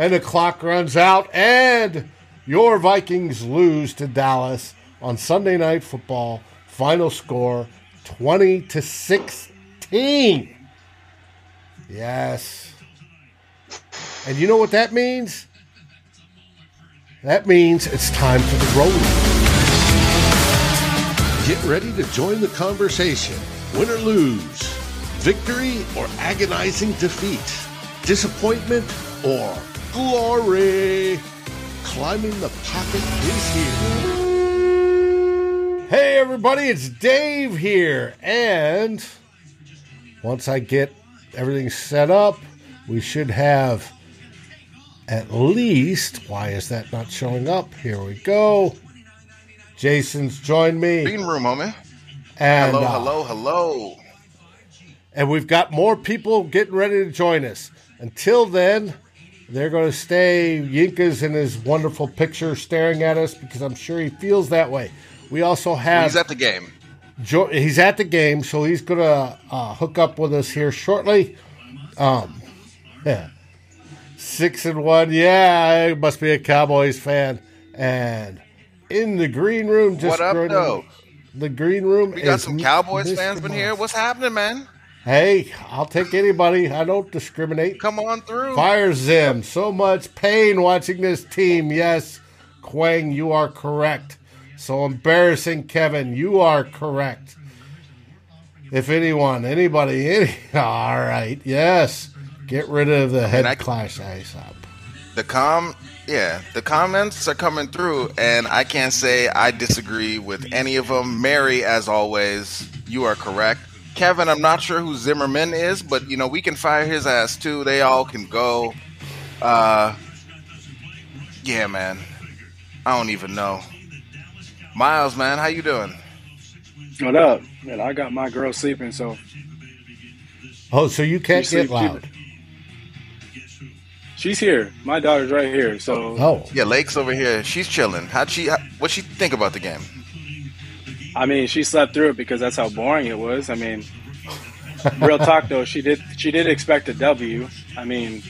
and the clock runs out, and your Vikings lose to Dallas on Sunday Night Football. Final score 20 to 16. Yes. And you know what that means? That means it's time for the road. Get ready to join the conversation. Win or lose, victory or agonizing defeat, disappointment or glory. Climbing the pocket is here. Hey, everybody, it's Dave here. And once I get everything set up, we should have at least. Why is that not showing up? Here we go. Jason's joined me. Green room, homie. And, hello, uh, hello, hello. And we've got more people getting ready to join us. Until then, they're going to stay. Yinka's in his wonderful picture staring at us because I'm sure he feels that way. We also have. He's at the game. Jo- he's at the game, so he's going to uh, hook up with us here shortly. Um, yeah. Six and one. Yeah, he must be a Cowboys fan. And in the green room, just What up, though? The green room. We got some Cowboys Mr. fans been here. What's happening, man? Hey, I'll take anybody. I don't discriminate. Come on through. Fire Zim. So much pain watching this team. Yes, Quang, you are correct. So embarrassing, Kevin. You are correct. If anyone, anybody, any. All right. Yes. Get rid of the head I- clash ice up. The com, yeah, the comments are coming through, and I can't say I disagree with any of them. Mary, as always, you are correct. Kevin, I'm not sure who Zimmerman is, but you know we can fire his ass too. They all can go. Uh, yeah, man. I don't even know. Miles, man, how you doing? What up? Man, I got my girl sleeping, so Oh, so you can't You get sleep, loud. she's here. My daughter's right here. So Oh, Yeah, Lake's over here. She's chilling. How'd she? How, what she think about the game? I mean, she slept through it because that's how boring it was. I mean, real talk though, she did she did expect a W. I mean,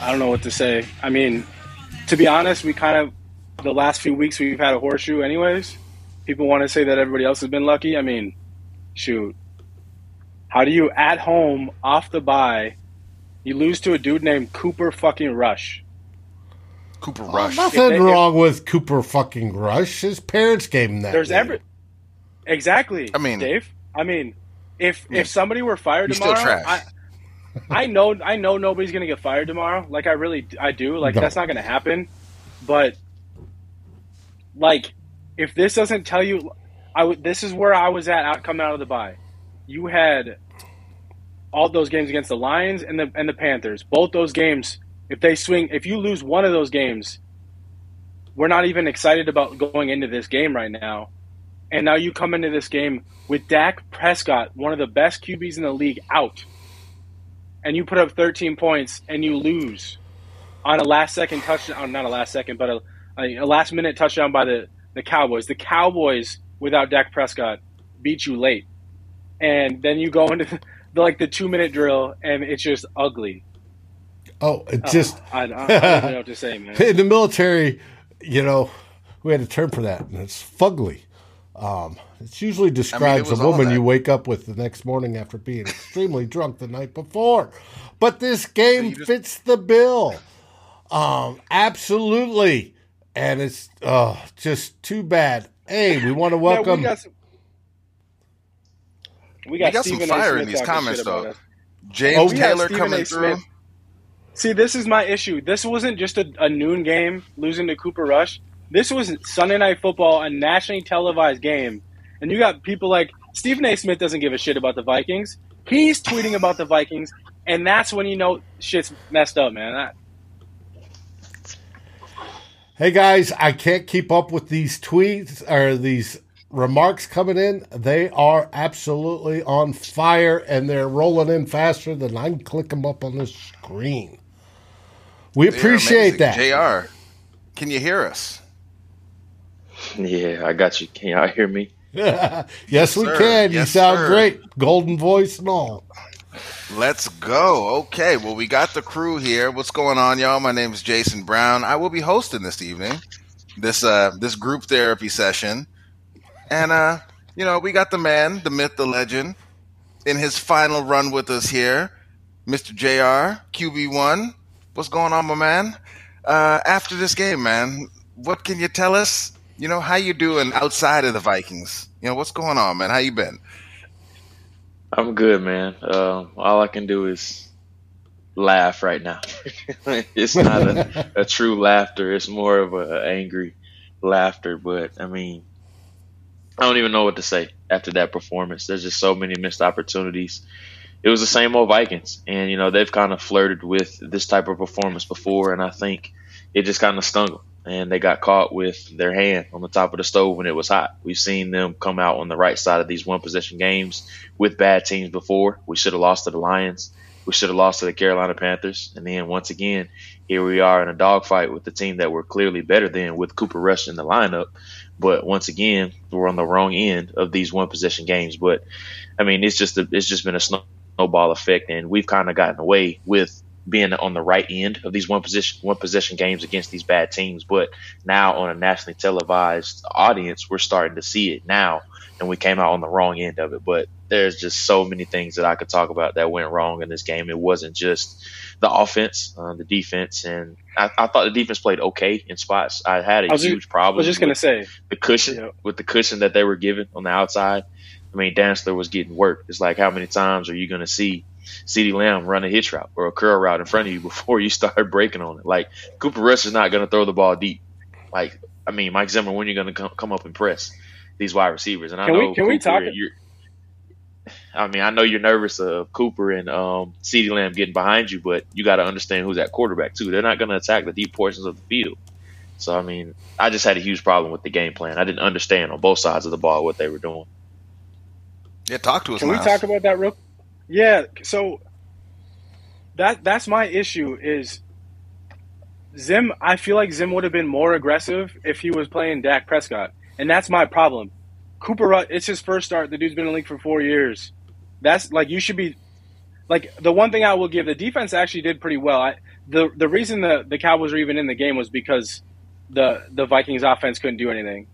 I don't know what to say. I mean, to be honest, we kind of the last few weeks we've had a horseshoe anyways. People want to say that everybody else has been lucky. I mean, shoot. How do you at home off the bye you lose to a dude named Cooper fucking Rush? Cooper Oh, Rush. nothing If they- if- wrong with Cooper fucking Rush. His parents gave him that. There's name. every exactly. I mean- Dave. I mean, if Yeah. if somebody were fired He's still tomorrow, trash. I, I know I know nobody's gonna get fired tomorrow. Like I really I do. Like No. that's not gonna happen. But like, if this doesn't tell you, I would. This is where I was at out coming out of the bye. You had all those games against the Lions and the and the Panthers. Both those games, if they swing, if you lose one of those games, we're not even excited about going into this game right now. And now you come into this game with Dak Prescott, one of the best QBs in the league, out, and you put up 13 points and you lose on a last second touchdown, oh, not a last second, but a, a, a last minute touchdown by the, the Cowboys. The Cowboys, without Dak Prescott, beat you late. And then you go into the, like the two minute drill and it's just ugly. Oh, it just I, I, I don't know what to say, man. in the military, you know, we had a term for that, and it's fugly. Um, it usually describes was a woman you wake up with the next morning after being extremely drunk the night before. But this game you just- fits the bill. Um, absolutely. And it's uh, just too bad. Hey, we want to Yeah, welcome. we got some, we We got, got some fire in these comments, though. James Oh, Taylor coming through. See, this is my issue. This wasn't just a, a noon game losing to Cooper Rush. This was Sunday Night Football, a nationally televised game, and you got people like Stephen A. Smith doesn't give a shit about the Vikings. He's tweeting about the Vikings, and that's when you know shit's messed up, man. That- Hey guys, I can't keep up with these tweets or these remarks coming in. They are absolutely on fire and they're rolling in faster than I can click them up on the screen. We They're appreciate that. Jr. Can you hear us? Yeah, I got you. Can y'all hear me? yes, we sir. can. you sound sir. great. Golden voice and all. Let's go. Okay, well, we got the crew here. What's going on, y'all? My name is Jason Brown. I will be hosting this evening, this uh, this group therapy session, and uh, you know, we got the man, the myth, the legend, in his final run with us here, Mr. Jr. QB one. What's going on, my man? Uh, after this game, man, what can you tell us? You know, how you doing outside of the Vikings? You know, what's going on, man? How you been? I'm good, man. Uh, all I can do is laugh right now. it's not a, a, true laughter. It's more of an angry laughter. But I mean, I don't even know what to say after that performance. There's just so many missed opportunities. It was the same old Vikings, and you know they've kind of flirted with this type of performance before, and I think it just kind of stung them and they got caught with their hand on the top of the stove when it was hot. We've seen them come out on the right side of these one possession games with bad teams before. We should have lost to the Lions. We should have lost to the Carolina Panthers. And then once again, here we are in a dogfight with the team that we're clearly better than with Cooper Rush in the lineup. But once again, we're on the wrong end of these one possession games. But I mean, it's just a, it's just been a snowball effect, and we've kind of gotten away with being on the right end of these one position one possession games against these bad teams. But now on a nationally televised audience, we're starting to see it now, and we came out on the wrong end of it. But there's just so many things that I could talk about that went wrong in this game. It wasn't just the offense, uh, the defense, and I, I, thought the defense played okay in spots. I had a I huge just, problem. I was just going to say the cushion with the cushion that they were given on the outside. I mean, Dantzler was getting work. It's like how many times are you going to see CeeDee Lamb run a hitch route or a curl route in front of you before you start breaking on it. Like Cooper Rush is not going to throw the ball deep. Like I mean, Mike Zimmer, when you're going to come, up and press these wide receivers? And I can know we, can Cooper, we talk? I mean, I know you're nervous of Cooper and um, CeeDee Lamb getting behind you, but you got to understand who's at quarterback too. They're not going to attack the deep portions of the field. So I mean, I just had a huge problem with the game plan. I didn't understand on both sides of the ball what they were doing. Yeah, talk to us. Can Miles. we talk about that real? Yeah, so that that's my issue is Zim. I feel like Zim would have been more aggressive if he was playing Dak Prescott, and that's my problem. Cooper, it's his first start. The dude's been in the league for four years. That's like you should be. Like the one thing I will give, the defense actually did pretty well. I, the the reason the the Cowboys were even in the game was because the the Vikings offense couldn't do anything.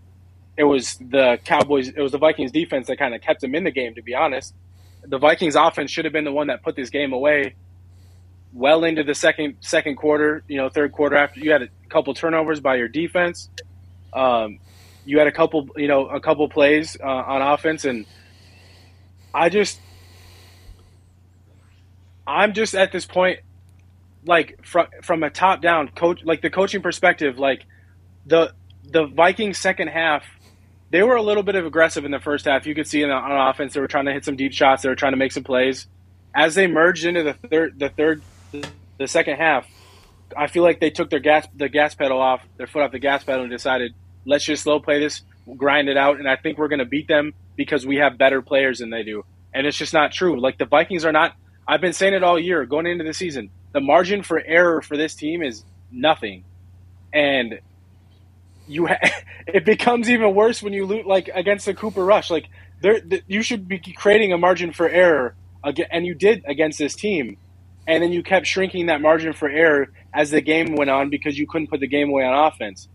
It was the Cowboys. It was the Vikings defense that kind of kept them in the game. To be honest, the Vikings offense should have been the one that put this game away well into the second second quarter, you know, third quarter after you had a couple turnovers by your defense. Um, you had a couple, you know, a couple plays uh, on offense, and I just, I'm just at this point, like from from a top down coach, like the coaching perspective, like the the Vikings second half they were a little bit of aggressive in the first half. You could see in the, on offense they were trying to hit some deep shots. They were trying to make some plays. As they merged into the third, the third, the second half, I feel like they took their gas, the gas pedal off, their foot off the gas pedal, and decided let's just slow play this, grind it out, and I think we're going to beat them because we have better players than they do. And it's just not true. Like the Vikings are not. I've been saying it all year going into the season. The margin for error for this team is nothing, and you ha- it becomes even worse when you loot like against the Cooper Rush. Like there, the, you should be creating a margin for error, again, and you did against this team, and then you kept shrinking that margin for error as the game went on because you couldn't put the game away on offense.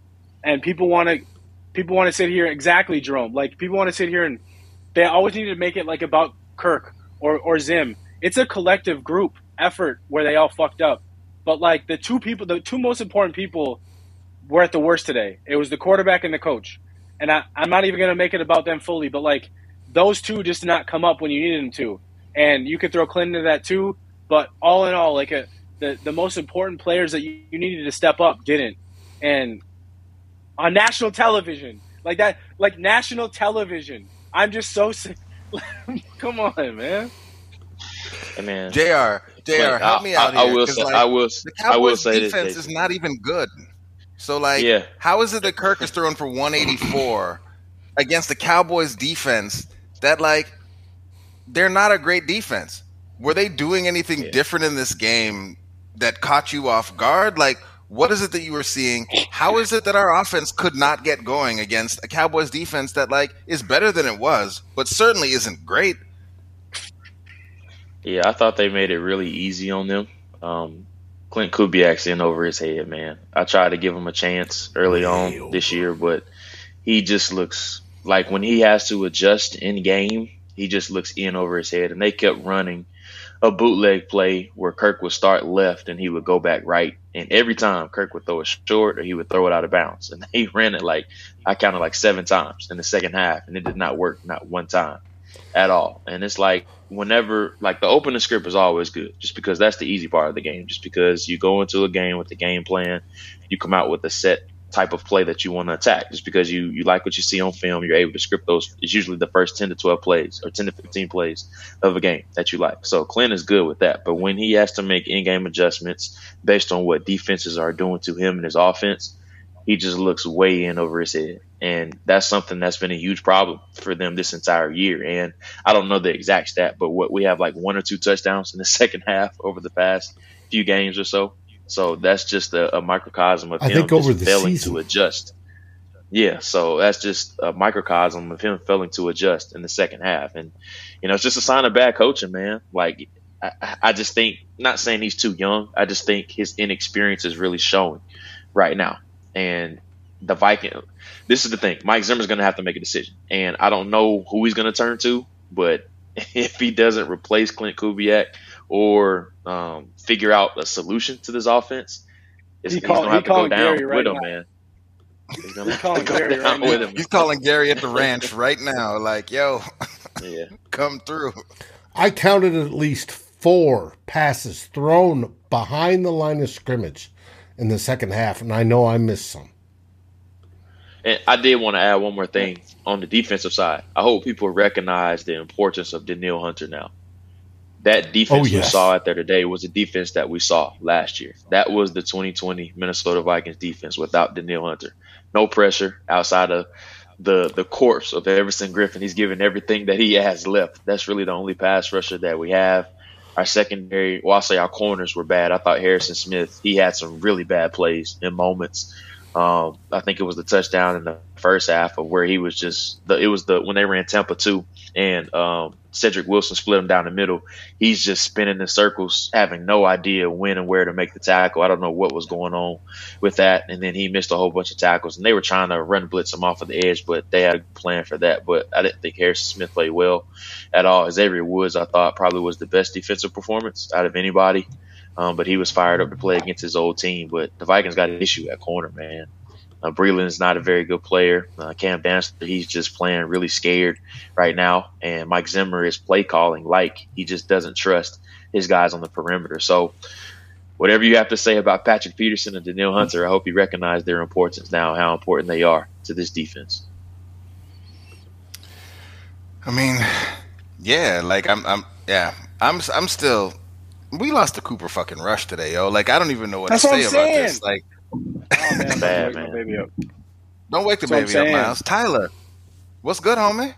And people want to, people want to sit here exactly, Jerome. Like people want to sit here and they always need to make it like about Kirk or or Zim. It's a collective group effort where they all fucked up. But like the two people, the two most important people we're at the worst today. It was the quarterback and the coach. And I, I'm not even going to make it about them fully, but like those two just did not come up when you needed them to. And you could throw Clinton into that too. But all in all, like a, the, the most important players that you, you needed to step up didn't. And on national television, like that, like national television, I'm just so sick. Come on, man. Hey, man. Jr. Jr. help me out I, here. I will say. Like, I will. The Cowboys I will say defense this, is not even good. So like, yeah. how is it that Kirk is throwing for 184 against the Cowboys defense that like they're not a great defense? Were they doing anything yeah. different in this game that caught you off guard? Like, what is it that you were seeing? How is it that our offense could not get going against a Cowboys defense that like is better than it was, but certainly isn't great? Yeah, I thought they made it really easy on them. Um, Clint Kubiak's in over his head, man. I tried to give him a chance early on this year, but he just looks like when he has to adjust in game, he just looks in over his head. And they kept running a bootleg play where Kirk would start left and he would go back right. And every time Kirk would throw it short or he would throw it out of bounds. And they ran it like I counted like seven times in the second half, and it did not work not one time at all. And it's like whenever like the opening script is always good, just because that's the easy part of the game. Just because you go into a game with the game plan, you come out with a set type of play that you want to attack. Just because you you like what you see on film, you're able to script those. It's usually the first ten to twelve plays or ten to fifteen plays of a game that you like. So Clint is good with that. But when he has to make in-game adjustments based on what defenses are doing to him and his offense, he just looks way in over his head. And that's something that's been a huge problem for them this entire year. And I don't know the exact stat, but what we have like one or two touchdowns in the second half over the past few games or so. So that's just a, a microcosm of I him just failing season. to adjust. Yeah, so that's just a microcosm of him failing to adjust in the second half, and you know it's just a sign of bad coaching, man. Like I, I just think, not saying he's too young, I just think his inexperience is really showing right now, and the Viking. This is the thing, Mike Zimmer's going to have to make a decision, and I don't know who he's going to turn to, but if he doesn't replace Clint Kubiak or um, figure out a solution to this offense, it's, He he's going to have to go down Gary right with him, now. man. He's going to calling go Gary down right with now. him. He's calling Gary at the ranch right now, like, yo, Yeah. come through. I counted at least four passes thrown behind the line of scrimmage in the second half, and I know I missed some. And I did want to add one more thing on the defensive side. I hope people recognize the importance of Danielle Hunter now. That defense Oh, we saw out there today was a defense that we saw last year. That was the 2020 Minnesota Vikings defense without Danielle Hunter. No pressure outside of the the corpse of Everson Griffen. He's given everything that he has left. That's really the only pass rusher that we have. Our secondary, well, I'll say our corners were bad. I thought Harrison Smith, he had some really bad plays in moments. Um, I think it was the touchdown in the first half of where he was just the it was the when they ran Tampa two and um, Cedric Wilson split him down the middle. He's just spinning in circles, having no idea when and where to make the tackle. I don't know what was going on with that, and then he missed a whole bunch of tackles. And they were trying to run blitz him off of the edge, but they had a plan for that. But I didn't think Harrison Smith played well at all. Xavier Woods, I thought, probably was the best defensive performance out of anybody. Um, but he was fired up to play against his old team. But the Vikings got an issue at corner, man. Uh, Breeland is not a very good player. Uh, Cam Dantzler, he's just playing really scared right now. And Mike Zimmer is play calling like he just doesn't trust his guys on the perimeter. So, whatever you have to say about Patrick Peterson and Danielle Hunter, I hope you recognize their importance now, how important they are to this defense. I mean, yeah, like I'm, I'm, yeah, I'm, I'm still. We lost the Cooper fucking rush today, yo. Like I don't even know what That's to what say I'm about this. Like, Oh man, Bad, man. baby up. don't wake the That's baby up. Miles. Tyler, what's good, homie?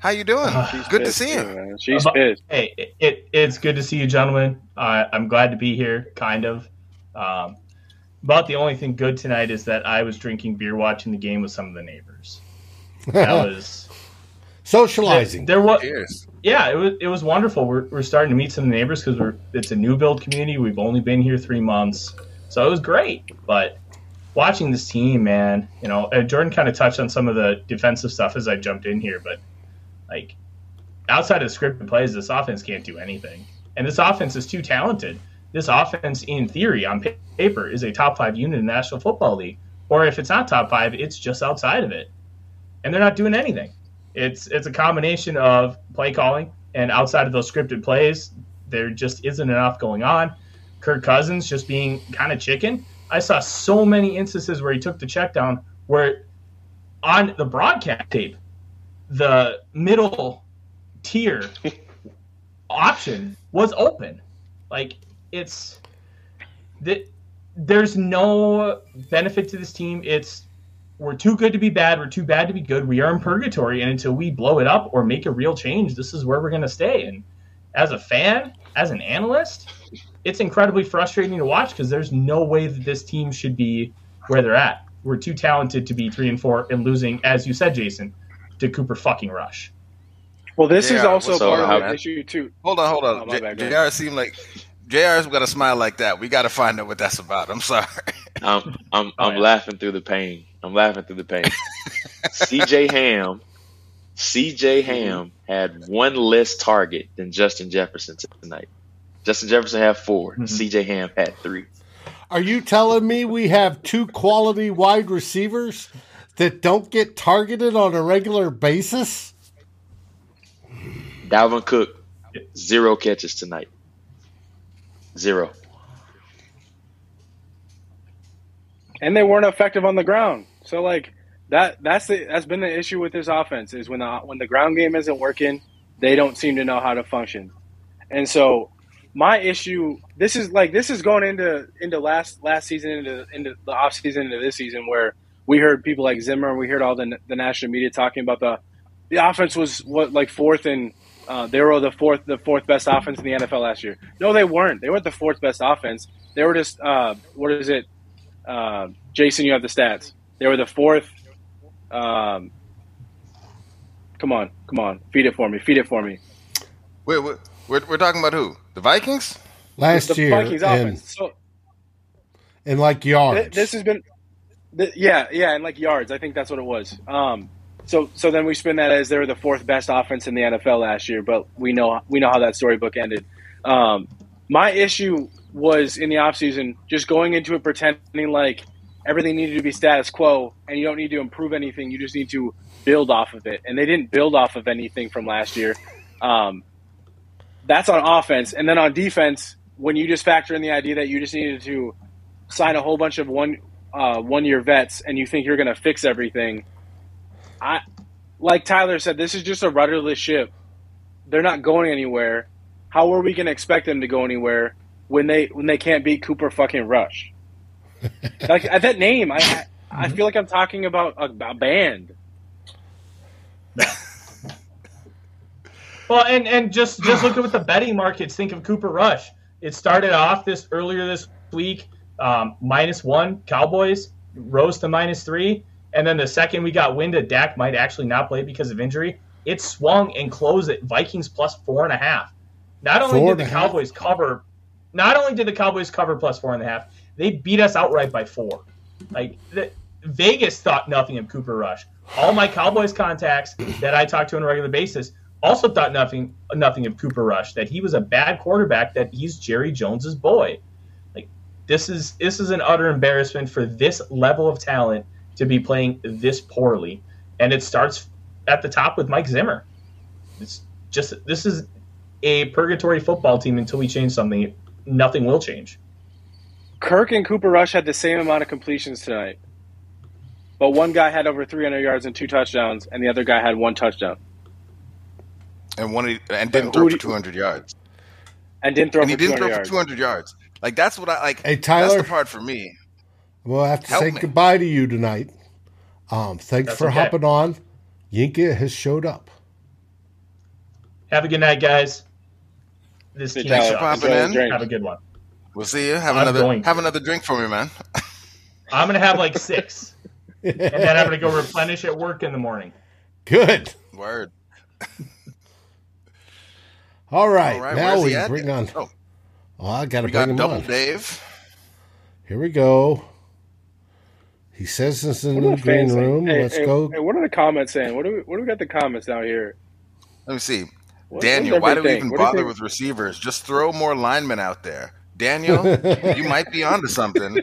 How you doing? She's good to see you. man. She's Uh, pissed. Hey, it, it it's good to see you, gentlemen. Uh, I'm glad to be here, kind of. Um, about the only thing good tonight is that I was drinking beer watching the game with some of the neighbors. That was Socializing. there was Cheers. yeah, it was it was wonderful. We're, we're starting to meet some neighbors because we're it's a new build community. We've only been here three months, so it was great. But watching this team, man, you know, Jordan kind of touched on some of the defensive stuff as I jumped in here, but like outside of scripted plays, this offense can't do anything, and this offense is too talented. This offense, in theory, on paper, is a top five unit in the National Football League, or if it's not top five, it's just outside of it, and they're not doing anything. It's it's a combination of play calling and outside of those scripted plays, there just isn't enough going on. Kirk Cousins just being kind of chicken. I saw so many instances where he took the check down where on the broadcast tape, the middle tier option was open. Like it's that there's no benefit to this team. It's we're too good to be bad. We're too bad to be good. We are in purgatory, and until we blow it up or make a real change, this is where we're going to stay. And as a fan, as an analyst, it's incredibly frustrating to watch because there's no way that this team should be where they're at. We're too talented to be three and four and losing, as you said, Jason, to Cooper fucking Rush. Well, this is also what's part up, of man? the issue too. Hold on, hold on. Oh, J- JR seemed like JR's got a smile like that. We got to find out what that's about. I'm sorry. I'm I'm Oh, I'm yeah. laughing through the pain. I'm laughing through the pain. CJ Ham, CJ Ham had one less target than Justin Jefferson tonight. Justin Jefferson had 4 Mhm. CJ Ham had three. Are you telling me we have two quality wide receivers that don't get targeted on a regular basis? Dalvin Cook, zero catches tonight. Zero. and they weren't effective on the ground. So like that that's the that's been the issue with this offense is when the when the ground game isn't working, they don't seem to know how to function. And so my issue this is like this is going into into last last season into into the off season into this season where we heard people like Zimmer and we heard all the the national media talking about the the offense was what like fourth and uh, they were the fourth the fourth best offense in the NFL last year. No, they weren't. They weren't the fourth best offense. They were just uh, what is it? Uh, Jason, you have the stats. They were the fourth. Um, come on, come on, feed it for me, feed it for me. Wait, wait, we're, we're talking about who? The Vikings? Last the year, Vikings and. So and like th- yards. this has been, th- yeah, yeah, and like yards. I think that's what it was. Um, so so then we spin that as they were the fourth best offense in the NFL last year, but we know we know how that storybook ended. Um, my issue was in the offseason just going into it pretending like everything needed to be status quo and you don't need to improve anything. You just need to build off of it. And they didn't build off of anything from last year. Um, that's on offense. And then on defense, when you just factor in the idea that you just needed to sign a whole bunch of one uh, one year vets and you think you're going to fix everything, I like Tyler said, this is just a rudderless ship. They're not going anywhere. How are we going to expect them to go anywhere when they when they can't beat Cooper fucking Rush? like at that name, I I, I feel like I'm talking about a, a band. Well, and and just just look at what the betting markets think of Cooper Rush. It started off this earlier this week, um, minus one Cowboys rose to minus three, and then the second we got wind that Dak might actually not play because of injury, it swung and closed at Vikings plus four and a half. Not only Four did the a half? Cowboys cover, not only did the Cowboys cover plus four and a half, they beat us outright by four. Like the, Vegas thought nothing of Cooper Rush. All my Cowboys contacts that I talk to on a regular basis also thought nothing nothing of Cooper Rush. That he was a bad quarterback. That he's Jerry Jones's boy. Like this is this is an utter embarrassment for this level of talent to be playing this poorly. And it starts at the top with Mike Zimmer. It's just this is a purgatory football team until we change something. Nothing will change. Kirk and Cooper Rush had the same amount of completions tonight, but one guy had over 300 yards and two touchdowns, and the other guy had one touchdown And one and didn't throw for 200 yards. and didn't throw And he for didn't throw yards. for 200 yards. Like that's what I like. Hey, Tyler, That's the part for me. We'll have to Help say me. goodbye to you tonight. Um, thanks That's for okay. hopping on. Yinka has showed up. Have a good night, guys. This Hey, Thanks for popping enjoy in. drink. Have a good one. We'll see you. Have I'm another going to. have another drink for me, man. I'm gonna have like six, and then I'm gonna go replenish at work in the morning. Good. Word. All right. All right, now we bring on. Oh, Oh, I got to we bring got him Double on. Dave. Here we go. He says this is What are the green room. Hey, Let's hey, go. Hey, what are the comments saying? What do we, what do we got the comments down here? Let me see. What- Daniel, why do we even? What bother with receivers? Just throw more linemen out there. Daniel, you might be onto something.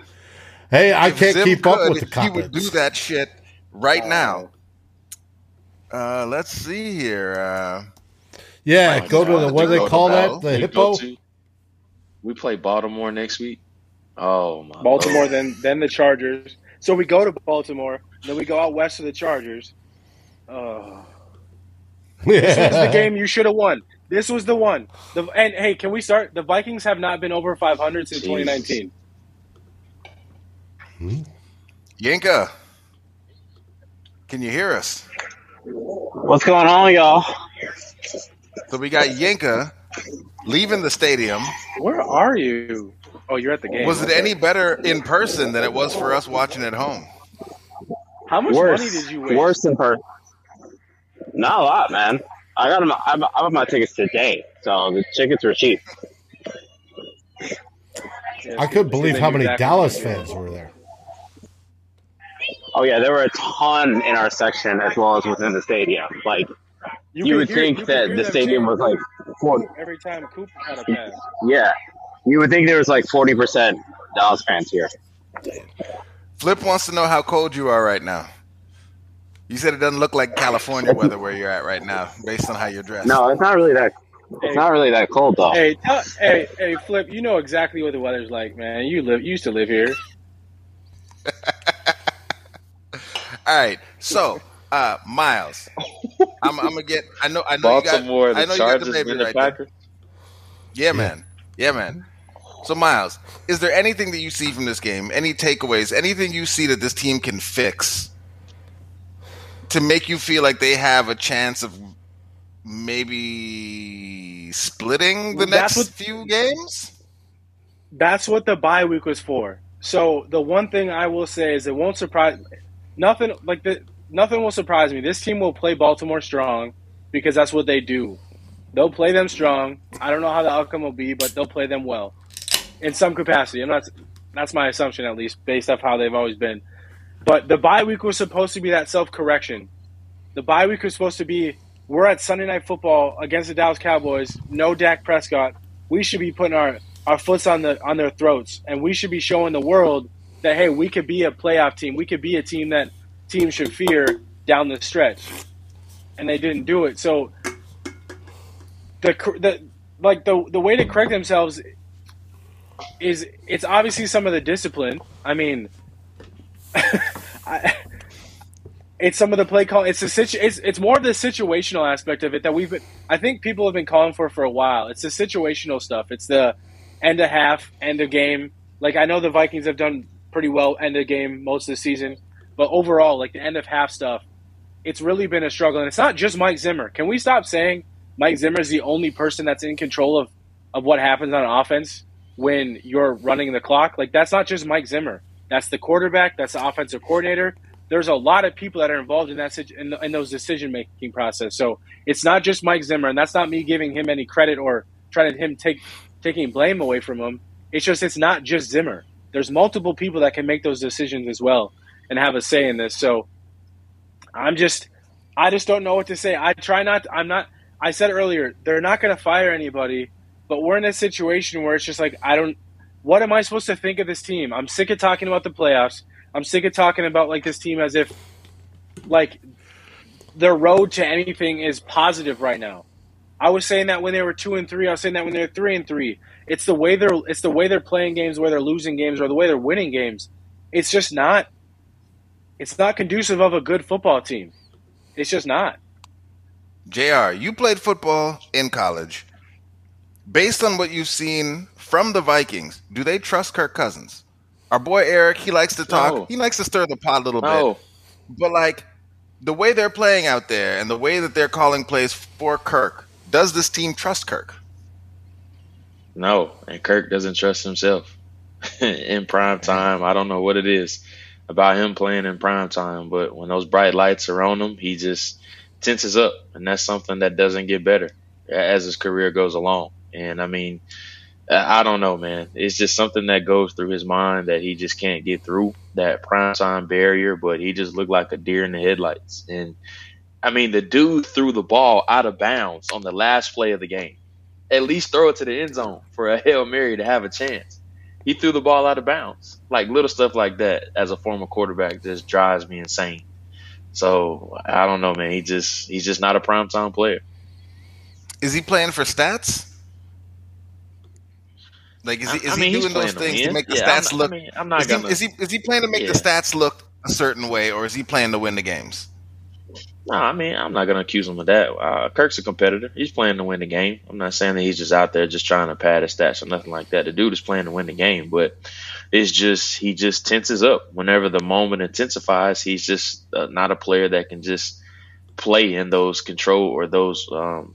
Hey, I If can't Zim keep up with the comments. He would do that shit right Oh. now. Uh, let's see here. Uh, Yeah, go to the what do they call Bell. that? The We hippo. to- we play Baltimore next week. Oh my Baltimore, Lord. then then the Chargers. So we go to Baltimore, then we go out west to the Chargers. Oh. This was the game you should have won. This was the one. The, and hey, can we start? The Vikings have not been over 500 since Jesus. 2019. Hmm? Yinka, can you hear us? What's going on, y'all? So we got Yinka leaving the stadium. Where are you? Oh, you're at the game. Was it any better in person than it was for us watching at home? How much Worse. money did you waste? Worse in person. Not a lot, man. I got them. I bought my tickets today, so the tickets were cheap. Yeah, I couldn't believe how many exactly Dallas what to do. fans were there. Oh yeah, there were a ton in our section as well as within the stadium. Like you, could would hear- think you that the stadium was like forty. every time Cooper had a pass. Yeah, you would think there was like forty percent Dallas fans here. Flip wants to know how cold you are right now. You said it doesn't look like California weather where you're at right now, based on how you're dressed. No, it's not really that. It's not really that cold though. Hey, tell, hey, hey, Flip, you know exactly what the weather's like, man. You live, you used to live here. All right, so uh, Miles, I'm, I'm gonna get. I know. I know you got. Baltimore, the I know you got the Chargers, baby right there. Packers. Yeah, man. Yeah, man. So, Miles, is there anything that you see from this game? Any takeaways? Anything you see that this team can fix to make you feel like they have a chance of maybe splitting the That's next what- few games? That's what the bye week was for. So the one thing I will say is it won't surprise nothing like the nothing will surprise me. This team will play Baltimore strong because that's what they do. They'll play them strong. I don't know how the outcome will be, but they'll play them well in some capacity. I'm not. That's my assumption, at least, based off how they've always been. But the bye week was supposed to be that self correction. The bye week was supposed to be we're at Sunday Night Football against the Dallas Cowboys. No Dak Prescott. We should be putting our our foots on the on their throats, and we should be showing the world that hey, we could be a playoff team. We could be a team that should fear down the stretch. And they didn't do it. So the the like the the way to correct themselves is it's obviously some of the discipline. I mean, I, it's some of the play call. It's the situ- It's it's more of the situational aspect of it that we've been. I think people have been calling for for a while. It's the situational stuff. It's the end of half, end of game. Like I know the Vikings have done pretty well end of game most of the season, but overall, like the end of half stuff, it's really been a struggle. And it's not just Mike Zimmer. Can we stop saying Mike Zimmer is the only person that's in control of of what happens on offense when you're running the clock? Like that's not just Mike Zimmer. That's the quarterback. That's the offensive coordinator. There's a lot of people that are involved in that in, in those decision making process. So it's not just Mike Zimmer, and that's not me giving him any credit or trying to him take taking blame away from him. It's just it's not just Zimmer. There's multiple people that can make those decisions as well and have a say in this. So I'm just I just don't know what to say. I try not I'm not I said earlier, they're not gonna fire anybody, but we're in a situation where it's just like I don't what am I supposed to think of this team? I'm sick of talking about the playoffs. I'm sick of talking about like this team as if like their road to anything is positive right now. I was saying that when they were two and three. I was saying that when they're three and three. It's the way they're it's the way they're playing games, where they're losing games, or the way they're winning games. It's just not. It's not conducive of a good football team. It's just not. JR, you played football in college. Based on what you've seen from the Vikings, do they trust Kirk Cousins? Our boy Eric, he likes to talk. No. He likes to stir the pot a little bit. No, But like the way they're playing out there and the way that they're calling plays for Kirk, does this team trust Kirk? no, and Kirk doesn't trust himself in prime time. I don't know what it is about him playing in prime time, but when those bright lights are on him, he just tenses up, and that's something that doesn't get better as his career goes along. And I mean, I don't know, man. It's just something that goes through his mind that he just can't get through that prime time barrier. But he just looked like a deer in the headlights. And I mean, the dude threw the ball out of bounds on the last play of the game. At least throw it to the end zone for a hail mary to have a chance. He threw the ball out of bounds. Like little stuff like that, as a former quarterback, just drives me insane. So I don't know, man. He just he's just not a prime time player. Is he playing for stats? Like is he is I mean, he doing those things to make the Yeah, I'm stats look I mean, I'm not is, he, gonna. is he is he playing to make Yeah. the stats look a certain way or is he playing to win the games? No, I mean, I'm not going to accuse him of that. Uh, Kirk's a competitor. He's playing to win the game. I'm not saying that he's just out there just trying to pad his stats or nothing like that. The dude is playing to win the game, but it's just he just tenses up whenever the moment intensifies. He's just uh, not a player that can just play in those control or those um,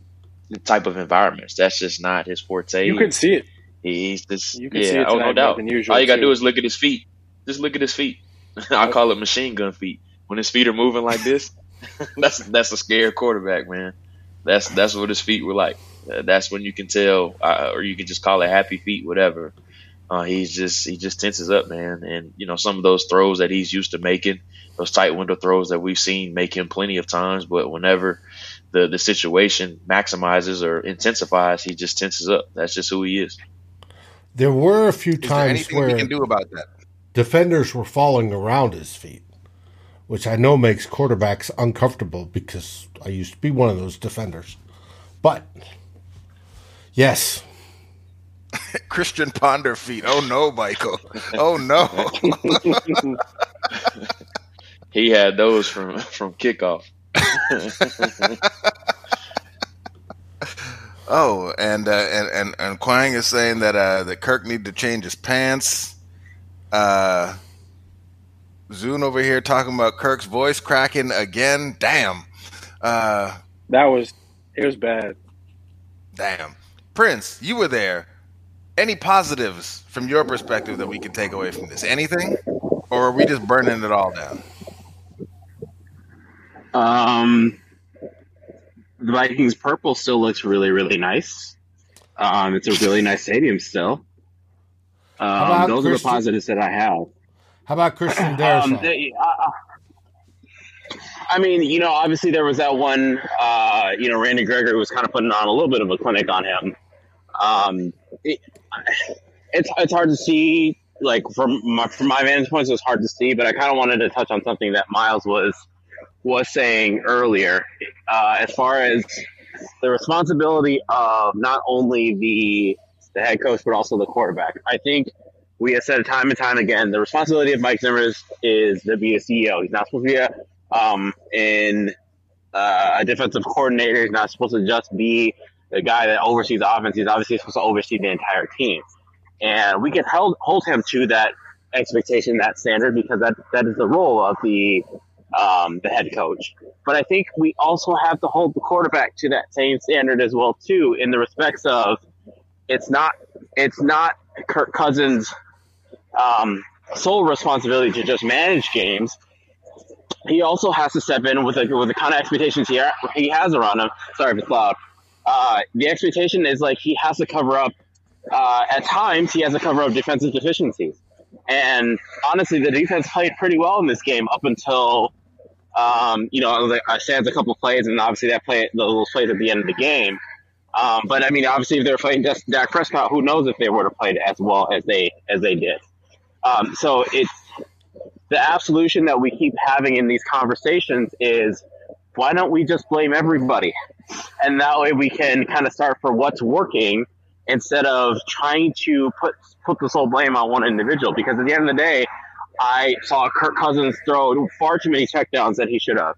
type of environments. That's just not his forte. You can see it. He's just You can yeah. see it oh no doubt. All you gotta too. do is look at his feet. Just look at his feet. I call it machine gun feet. When his feet are moving like this, that's that's a scared quarterback, man. That's that's what his feet were like. Uh, that's when you can tell, uh, or you can just call it happy feet, whatever. Uh, he's just he just tenses up, man. And you know some of those throws that he's used to making, those tight window throws that we've seen make him plenty of times. But whenever the the situation maximizes or intensifies, he just tenses up. That's just who he is. There were a few Is there times anything where we can do about that? defenders were falling around his feet, which I know makes quarterbacks uncomfortable because I used to be one of those defenders. But yes, Christian Ponder feet. Oh no, Michael. Oh no. He had those from from kickoff. Oh, and uh, and and and Quang is saying that uh, that Kirk need to change his pants. Uh, Zune over here talking about Kirk's voice cracking again. Damn. Uh, That was it was bad. damn. Prince, you were there. Any positives from your perspective that we can take away from this? Anything, or are we just burning it all down? Um, the Vikings purple still looks really, really nice. Um, it's a really nice stadium still. Um, those are the positives that I have. How about Christian Um, Darrisaw? they- uh, I mean, you know, obviously there was that one. Uh, you know, Randy Gregory was kind of putting on a little bit of a clinic on him. Um, it, it's it's hard to see. Like from my, from my vantage point, it was hard to see. But I kind of wanted to touch on something that Miles was was saying earlier, uh, as far as the responsibility of not only the the head coach but also the quarterback. I think we have said time and time again the responsibility of Mike Zimmer is, is to be a CEO. He's not supposed to be a um, in uh, a defensive coordinator. He's not supposed to just be the guy that oversees the offense. He's obviously supposed to oversee the entire team, and we can hold hold him to that expectation, that standard, because that that is the role of the um, the head coach. But I think we also have to hold the quarterback to that same standard as well too, in the respects of it's not it's not Kirk Cousins' um, sole responsibility to just manage games. He also has to step in with the with the kind of expectations he ha- he has around him. Sorry if it's loud. Uh, the expectation is like he has to cover up. Uh, at times, he has to cover up defensive deficiencies. And honestly, the defense played pretty well in this game up until, um, you know, I stands a couple plays, and obviously that play, those plays at the end of the game. Um, but I mean, obviously, if they're playing just Dak Prescott, who knows if they would have played as well as they as they did. Um, so it's the absolution that we keep having in these conversations is why don't we just blame everybody, and that way we can kind of start for what's working instead of trying to put put this whole blame on one individual. Because at the end of the day, I saw Kirk Cousins throw far too many checkdowns that he should have.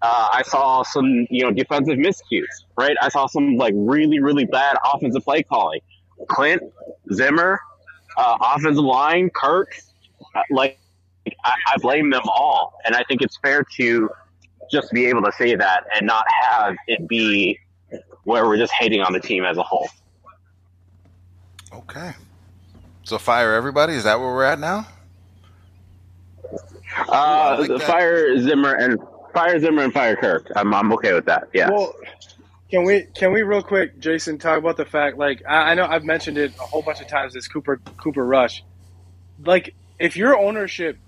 Uh, I saw some, you know, defensive miscues, right? I saw some like really, really bad offensive play calling. Clint, Zimmer, uh, offensive line, Kirk, uh, like I, I blame them all, and I think it's fair to just be able to say that and not have it be where we're just hating on the team as a whole. Okay. So fire everybody. Is that where we're at now? Uh, like the that. fire Zimmer and fire Zimmer and fire Kirk. I'm I'm okay with that. Yeah. Well, can we can we real quick, Jason, talk about the fact like I, I know I've mentioned it a whole bunch of times. This Cooper Cooper Rush, like if your ownership,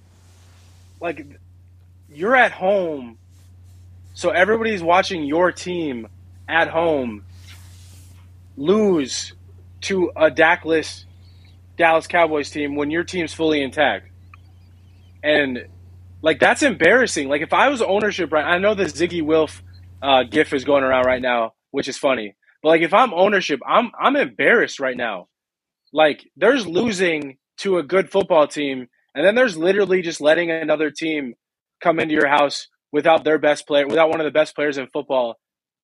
like you're at home, so everybody's watching your team at home lose to a Dakless Dallas Cowboys team when your team's fully intact, and like that's embarrassing. Like if I was ownership, right? I know the Zygi Wilf uh, GIF is going around right now, which is funny. But like, if I'm ownership, I'm I'm embarrassed right now. Like, there's losing to a good football team, and then there's literally just letting another team come into your house without their best player, without one of the best players in football,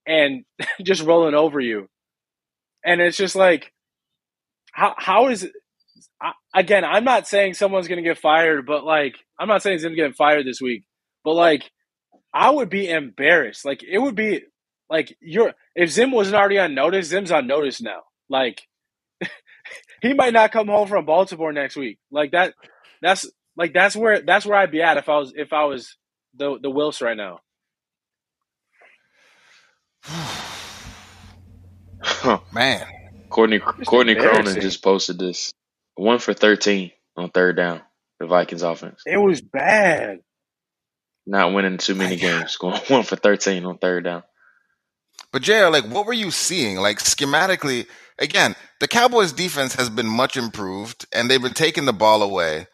and just rolling over you. And it's just like, how how is I, again? I'm not saying someone's to get fired, but like, I'm not saying he's to get fired this week, but like. I would be embarrassed. Like it would be like you're if Zim wasn't already on notice, Zim's on notice now. Like he might not come home from Baltimore next week. Like that that's like that's where that's where I'd be at if I was if I was the the Wills right now. Man, Courtney Courtney Cronin just posted this. One for thirteen on third down. The Vikings offense It was bad. not winning too many games, going one for thirteen on third down. But JR, like, what were you seeing? Like, schematically, again, the Cowboys' defense has been much improved, and they've been taking the ball away.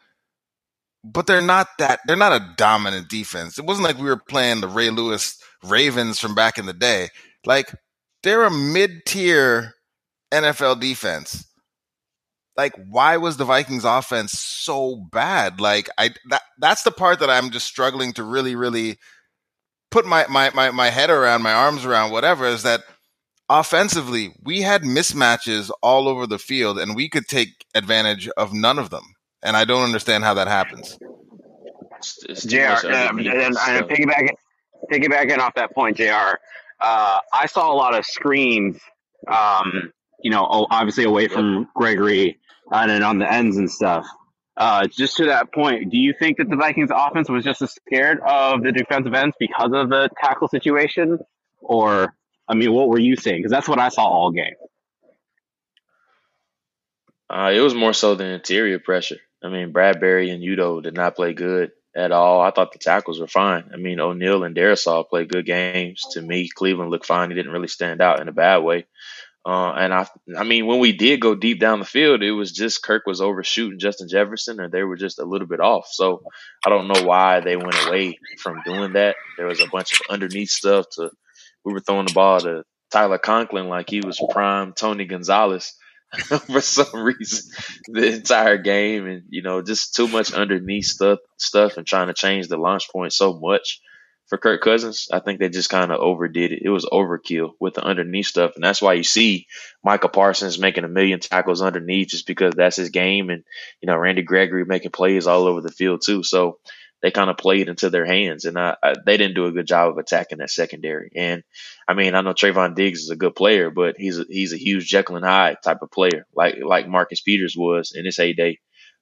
But they're not that. They're not a dominant defense. It wasn't like we were playing the Ray Lewis Ravens from back in the day. Like, they're a mid-tier NFL defense. Like, why was the Vikings' offense so bad? Like, I that that's the part that I'm just struggling to really, really put my, my, my, my head around, my arms around, whatever, is that offensively, we had mismatches all over the field and we could take advantage of none of them. And I don't understand how that happens. It's, it's too Jr. much Um, and, underneath and, stuff. and piggyback, piggybacking off that point, Jr. Uh, I saw a lot of screens. Um, you know, obviously away from Gregory and then on the ends and stuff. Uh, just to that point, do you think that the Vikings offense was just as scared of the defensive ends because of the tackle situation, or I mean, what were you seeing? Because that's what I saw all game. Uh, it was more so the interior pressure. I mean, Bradbury and Udoh did not play good at all. I thought the tackles were fine. I mean, O'Neill and Darrisaw played good games. To me, Cleveland looked fine. He didn't really stand out in a bad way. Uh, and I, I mean, when we did go deep down the field, it was just Kirk was overshooting Justin Jefferson, or they were just a little bit off. So I don't know why they went away from doing that. There was a bunch of underneath stuff. To we were throwing the ball to Tyler Conklin like he was prime Tony Gonzalez for some reason the entire game, and you know, just too much underneath stuff, stuff, and trying to change the launch point so much for Kirk Cousins. I think they just kind of overdid it. It was overkill with the underneath stuff, and that's why you see Micah Parsons making a million tackles underneath, just because that's his game, and you know, Randy Gregory making plays all over the field too. So they kind of played into their hands, and I, I, they didn't do a good job of attacking that secondary. And I mean, I know Trevon Diggs is a good player, but he's a, he's a huge Jekyll and Hyde type of player, like like Marcus Peters was in his heyday,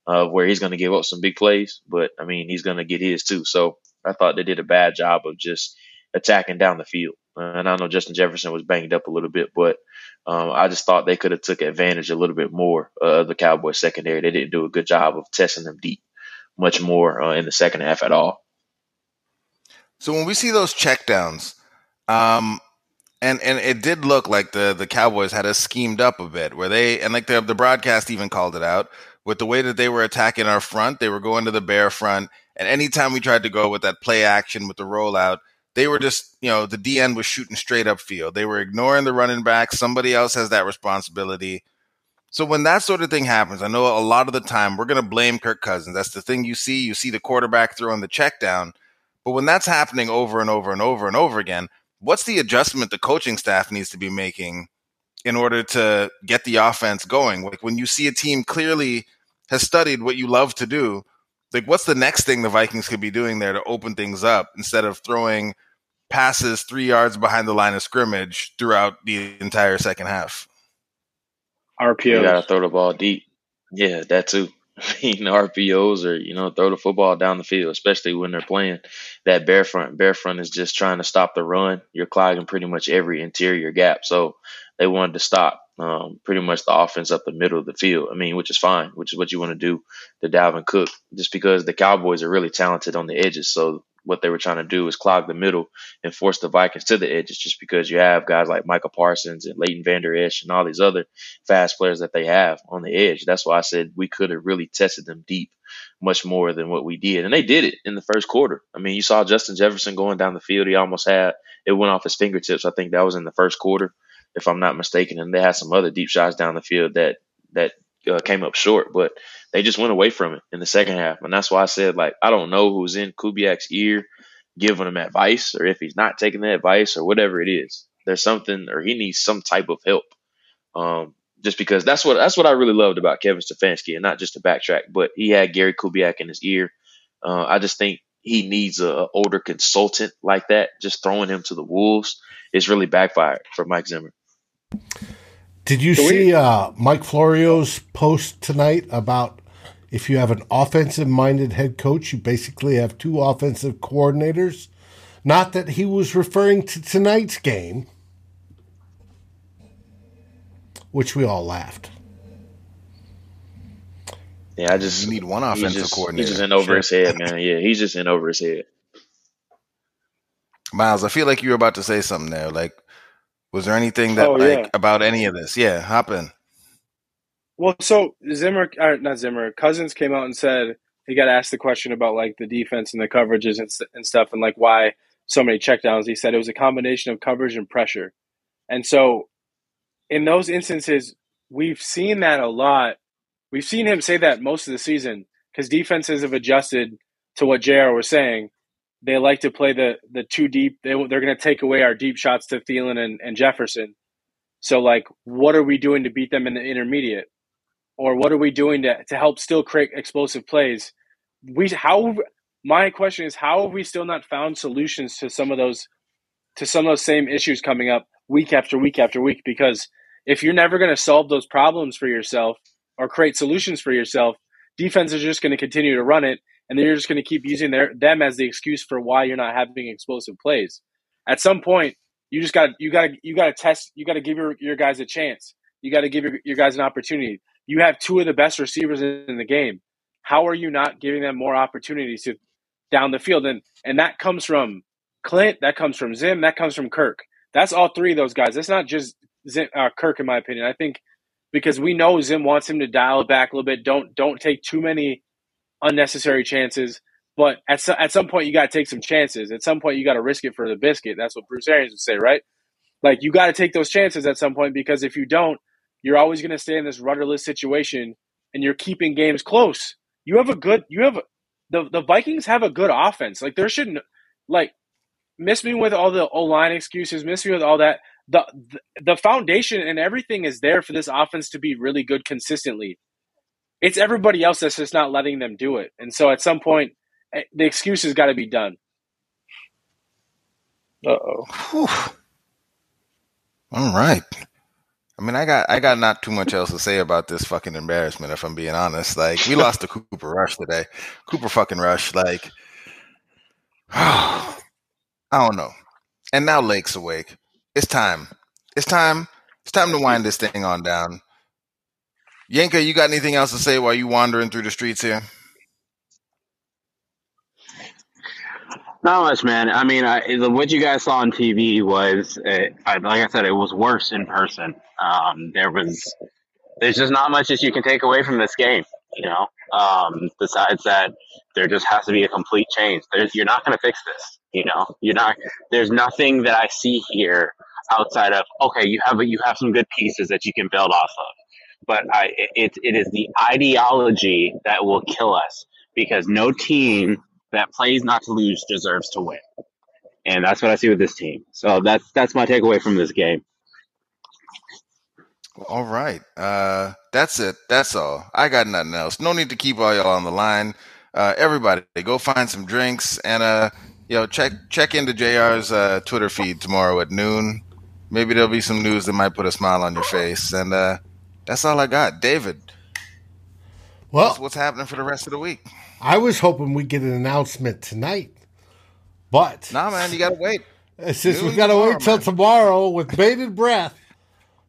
uh, where he's going to give up some big plays, but I mean, he's going to get his too. So I thought they did a bad job of just attacking down the field. And I know Justin Jefferson was banged up a little bit, but um, I just thought they could have took advantage a little bit more of the Cowboys secondary. They didn't do a good job of testing them deep, much more uh, in the second half at all. So when we see those checkdowns, um, and and it did look like the the Cowboys had us schemed up a bit, where they and like the the broadcast even called it out with the way that they were attacking our front. They were going to the bear front, and anytime we tried to go with that play action with the rollout, they were just you know the DN was shooting straight up field. They were ignoring the running back. Somebody else has that responsibility. So when that sort of thing happens, I know a lot of the time we're going to blame Kirk Cousins. That's the thing you see. You see the quarterback throwing the check down. But when that's happening over and over and over and over again, what's the adjustment the coaching staff needs to be making in order to get the offense going? Like when you see a team clearly has studied what you love to do, like what's the next thing the Vikings could be doing there to open things up instead of throwing passes three yards behind the line of scrimmage throughout the entire second half? RPO. You got to throw the ball deep. Yeah, that too. I mean, RPOs or, you know, throw the football down the field, especially when they're playing that bear front. Bear front is just trying to stop the run. You're clogging pretty much every interior gap. So they wanted to stop um, pretty much the offense up the middle of the field. I mean, which is fine, which is what you want to do to Dalvin Cook, just because the Cowboys are really talented on the edges. So what they were trying to do is clog the middle and force the Vikings to the edges just because you have guys like Micah Parsons and Leighton Vander Esch and all these other fast players that they have on the edge. That's why I said we could have really tested them deep much more than what we did. And they did it in the first quarter. I mean, you saw Justin Jefferson going down the field. He almost had it went off his fingertips. I think that was in the first quarter, if I'm not mistaken. And they had some other deep shots down the field that that uh, came up short, but they just went away from it in the second half. And that's why I said, like, I don't know who's in Kubiak's ear giving him advice or if he's not taking the advice or whatever it is. There's something or he needs some type of help. Um, just because that's what that's what I really loved about Kevin Stefanski, and not just to backtrack, but he had Gary Kubiak in his ear. Uh, I just think he needs a, a older consultant like that. Just throwing him to the wolves is really backfired for Mike Zimmer. Did you Can we- see uh, Mike Florio's post tonight about if you have an offensive minded head coach, you basically have two offensive coordinators? Not that he was referring to tonight's game. which we all laughed. Yeah, I just You need one he's offensive just, coordinator. He's just in over Sure. his head, man. Yeah, he's just in over his head. Miles, I feel like you were about to say something there. Like, was there anything that Oh, like yeah. about any of this? Yeah, hop in. Well, so Zimmer, or not Zimmer, Cousins came out and said he got asked the question about like the defense and the coverages and, and stuff, and like why so many checkdowns. He said it was a combination of coverage and pressure, and so in those instances, we've seen that a lot. We've seen him say that most of the season because defenses have adjusted to what Jr. was saying. They like to play the the two deep. They, they're going to take away our deep shots to Thielen and, and Jefferson. So, like, what are we doing to beat them in the intermediate? or what are we doing to, to help still create explosive plays? We how my question is how have we still not found solutions to some of those to some of those same issues coming up week after week after week? Because if you're never going to solve those problems for yourself or create solutions for yourself, defense is just going to continue to run it, and then you're just going to keep using their them as the excuse for why you're not having explosive plays. At some point, you just got you got you got to test. You got to give your, your guys a chance. You got to give your, your guys an opportunity. You have two of the best receivers in the game. How are you not giving them more opportunities to down the field? And and that comes from Klint. That comes from Zim. That comes from Kirk. That's all three of those guys. That's not just Zim, uh, Kirk, in my opinion. I think because we know Zim wants him to dial it back a little bit. Don't don't take too many unnecessary chances. But at so, at some point, you got to take some chances. At some point, you got to risk it for the biscuit. That's what Bruce Arians would say, right? Like you got to take those chances at some point because if you don't, you're always going to stay in this rudderless situation, and you're keeping games close. You have a good. You have the the Vikings have a good offense. Like there shouldn't like miss me with all the O line excuses. Miss me with all that. The, the the foundation and everything is there for this offense to be really good consistently. It's everybody else that's just not letting them do it. And so at some point, the excuse has got to be done. Uh oh. All right. I mean, I got I got not too much else to say about this fucking embarrassment. If I'm being honest, like we lost to Cooper Rush today. Cooper fucking Rush, like I don't know. And now Lake's awake. It's time. It's time. It's time to wind this thing on down. Yanka, you got anything else to say while you wandering through the streets here? Not much, man. I mean, I, the- what you guys saw on TV was, I, like I said, it was worse in person. Um, there was, there's just not much that you can take away from this game. You know, um, besides that, there just has to be a complete change. There's, you're not going to fix this. You know, you're not. There's nothing that I see here outside of okay, you have you have some good pieces that you can build off of, but I, it, it is the ideology that will kill us because no team that plays not to lose deserves to win. And that's what I see with this team. So that's that's my takeaway from this game. All right. Uh, that's it. That's all. I got nothing else. No need to keep all y'all on the line. Uh, everybody, go find some drinks and uh, you know, check check into Jr's uh, Twitter feed tomorrow at noon. Maybe there'll be some news that might put a smile on your face. And uh, that's all I got. David, Well, what's, what's happening for the rest of the week? I was hoping we'd get an announcement tonight, but Nah, man, you gotta wait. Just we got to tomorrow, wait till man. tomorrow with bated breath.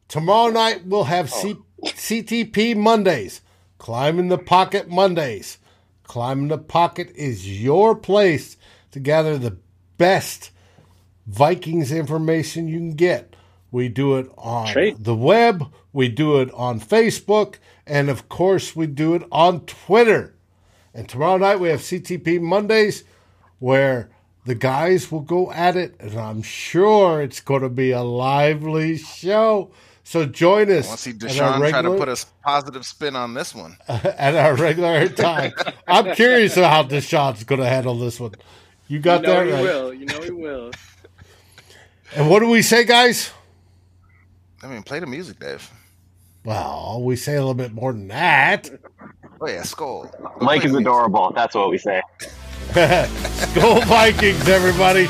Tomorrow oh. night we'll have C- oh. CTP Mondays, climbing the pocket Mondays. Climbing the pocket is your place to gather the best Vikings information you can get. We do it on Trade. the web, we do it on Facebook, and of course we do it on Twitter. And tomorrow night we have CTP Mondays where the guys will go at it, and I'm sure it's going to be a lively show. So join us I want to see at our Deshaun try to put a positive spin on this one. at our regular time. I'm curious how Deshaun's going to handle this one. You got you know that he will. You know he will. And what do we say, guys? I mean, play the music, Dave. Well, we say a little bit more than that. Oh yeah, Skol. Mike is adorable. That's what we say. Go Vikings, everybody.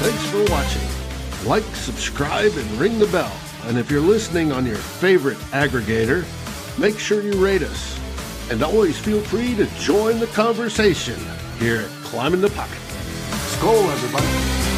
Thanks for watching. Like, subscribe, and ring the bell. And if you're listening on your favorite aggregator, make sure you rate us. And always feel free to join the conversation here at Climbing the Pocket. Skol, everybody.